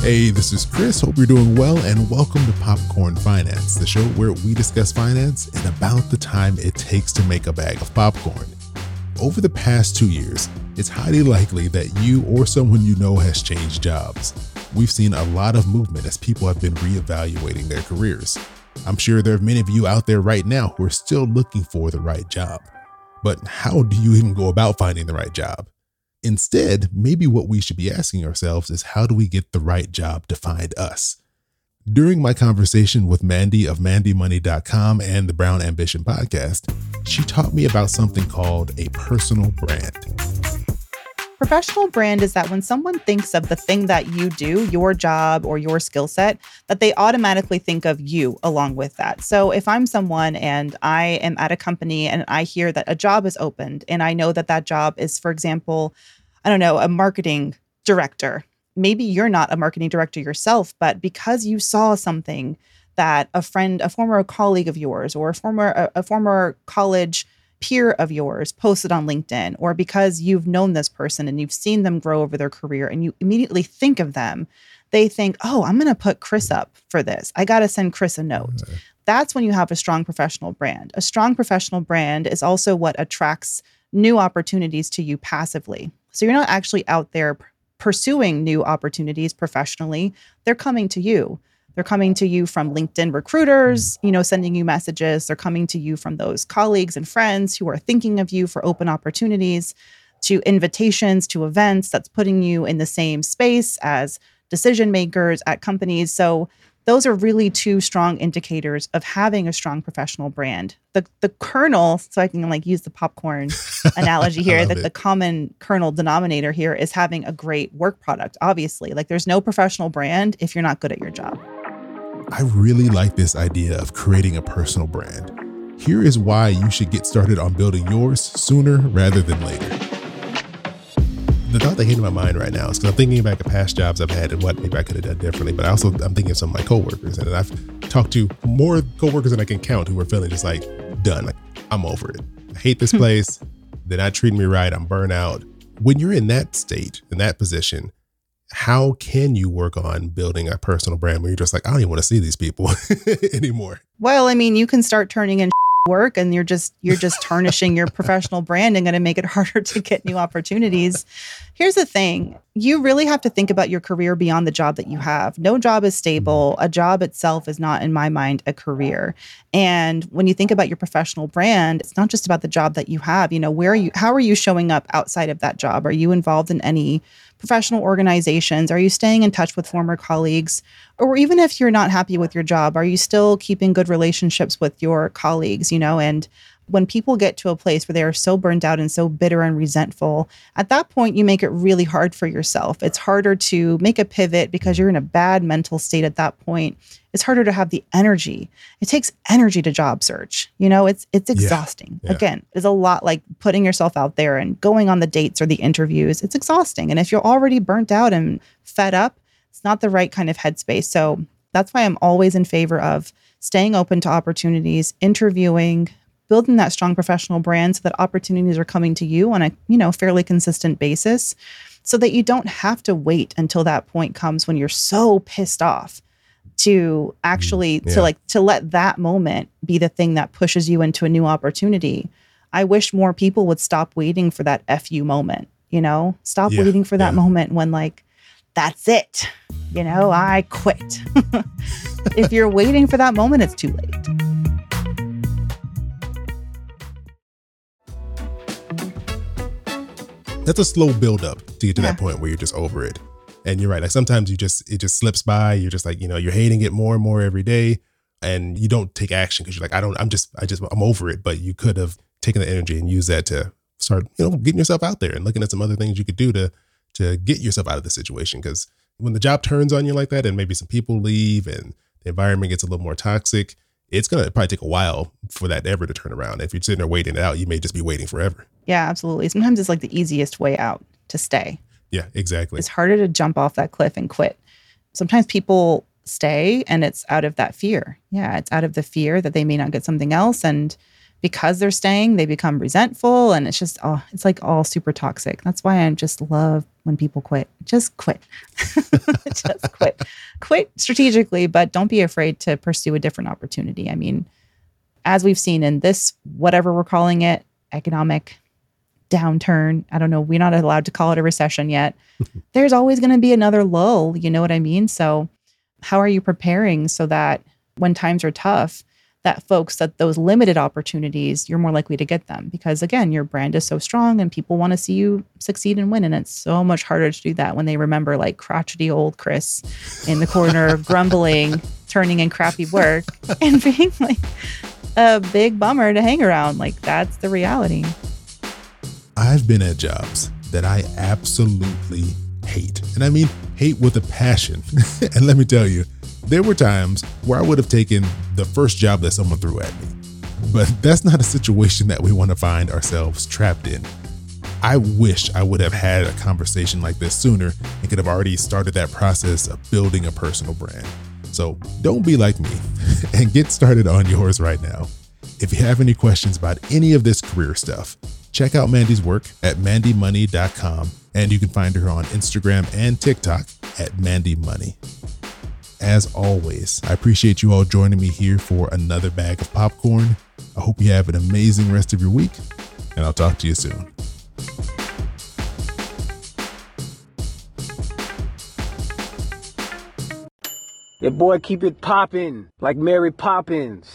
Hey, this is Chris. Hope you're doing well, and welcome to Popcorn Finance, the show where we discuss finance and about the time it takes to make a bag of popcorn. Over the past two years, it's highly likely that you or someone you know has changed jobs. We've seen a lot of movement as people have been reevaluating their careers. I'm sure there are many of you out there right now who are still looking for the right job. But how do you even go about finding the right job? Instead, maybe what we should be asking ourselves is how do we get the right job to find us? During my conversation with Mandi of MandiMoney.com and the Brown Ambition podcast, she taught me about something called a personal brand. Professional brand is that when someone thinks of the thing that you do, your job or your skill set, that they automatically think of you along with that. So if I'm someone and I am at a company and I hear that a job is opened and I know that that job is, for example, I don't know, a marketing director. Maybe you're not a marketing director yourself, but because you saw something that a friend, a former colleague of yours, or a former a, a former college peer of yours posted on LinkedIn, or because you've known this person and you've seen them grow over their career and you immediately think of them, they think, oh, I'm going to put Chris up for this. I got to send Chris a note. Mm-hmm. That's when you have a strong professional brand. A strong professional brand is also what attracts new opportunities to you passively. So you're not actually out there pursuing new opportunities professionally, they're coming to you. They're coming to you from LinkedIn recruiters, mm-hmm. you know, sending you messages. They're coming to you from those colleagues and friends who are thinking of you for open opportunities, to invitations to events that's putting you in the same space as decision makers at companies. So those are really two strong indicators of having a strong professional brand. The the kernel, so I can like use the popcorn analogy here, that the common kernel denominator here is having a great work product. Obviously, like there's no professional brand if you're not good at your job. I really like this idea of creating a personal brand. Here is why you should get started on building yours sooner rather than later. The thought that came to my mind right now is because I'm thinking back of past jobs I've had and what maybe I could have done differently. But I also I'm thinking of some of my coworkers, and I've talked to more coworkers than I can count who are feeling just like done. Like I'm over it. I hate this hmm. place. They're not treating me right. I'm burnt out. When you're in that state, in that position, how can you work on building a personal brand when you're just like, I don't even want to see these people anymore? Well, I mean, you can start turning in work and you're just you're just tarnishing your professional brand and going to make it harder to get new opportunities. Here's the thing. You really have to think about your career beyond the job that you have. No job is stable. Mm-hmm. A job itself is not in my mind a career. And when you think about your professional brand, it's not just about the job that you have. You know, where are you how are you showing up outside of that job? Are you involved in any professional organizations? Are you staying in touch with former colleagues? Or even if you're not happy with your job, are you still keeping good relationships with your colleagues, you know? And when people get to a place where they are so burned out and so bitter and resentful, at that point, you make it really hard for yourself. It's harder to make a pivot because you're in a bad mental state at that point. It's harder to have the energy. It takes energy to job search. You know, it's it's exhausting. Yeah, yeah. Again, it's a lot like putting yourself out there and going on the dates or the interviews. It's exhausting. And if you're already burnt out and fed up, it's not the right kind of headspace. So that's why I'm always in favor of staying open to opportunities, interviewing, building that strong professional brand so that opportunities are coming to you on a you know fairly consistent basis so that you don't have to wait until that point comes when you're so pissed off to actually mm, yeah. to like to let that moment be the thing that pushes you into a new opportunity i wish more people would stop waiting for that fu moment you know stop yeah. waiting for that yeah. moment when like that's it you know i quit if you're waiting for that moment it's too late that's a slow build up to get to yeah. that point where you're just over it. And you're right. Like sometimes you just it just slips by. You're just like you know you're hating it more and more every day, and you don't take action because you're like I don't. I'm just I just I'm over it. But you could have taken the energy and used that to start you know getting yourself out there and looking at some other things you could do to to get yourself out of the situation. Because when the job turns on you like that, and maybe some people leave and the environment gets a little more toxic, it's going to probably take a while for that ever to turn around. If you're sitting there waiting it out, you may just be waiting forever. Yeah, absolutely. Sometimes it's like the easiest way out to stay. Yeah, exactly. It's harder to jump off that cliff and quit. Sometimes people stay and it's out of that fear. Yeah, it's out of the fear that they may not get something else. And because they're staying, they become resentful and it's just oh, it's like all super toxic. That's why I just love when people quit. Just quit. just quit. Quit strategically, but don't be afraid to pursue a different opportunity. I mean, as we've seen in this whatever we're calling it, economic downturn, I don't know, we're not allowed to call it a recession yet. There's always going to be another lull, you know what I mean? So, how are you preparing so that when times are tough, that folks that those limited opportunities you're more likely to get them? Because again your brand is so strong and people want to see you succeed and win and it's so much harder to do that when they remember like crotchety old chris in the corner grumbling turning in crappy work and being like a big bummer to hang around. Like that's the reality i've been at jobs that i absolutely hate and i mean hate with a passion and let me tell you there were times where I would have taken the first job that someone threw at me. But that's not a situation that we want to find ourselves trapped in. I wish I would have had a conversation like this sooner and could have already started that process of building a personal brand. So don't be like me and get started on yours right now. If you have any questions about any of this career stuff, check out Mandi's work at mandimoney.com and you can find her on Instagram and TikTok at mandimoney. As always, I appreciate you all joining me here for another bag of popcorn. I hope you have an amazing rest of your week, and I'll talk to you soon. Your boy keep it poppin' like Mary Poppins.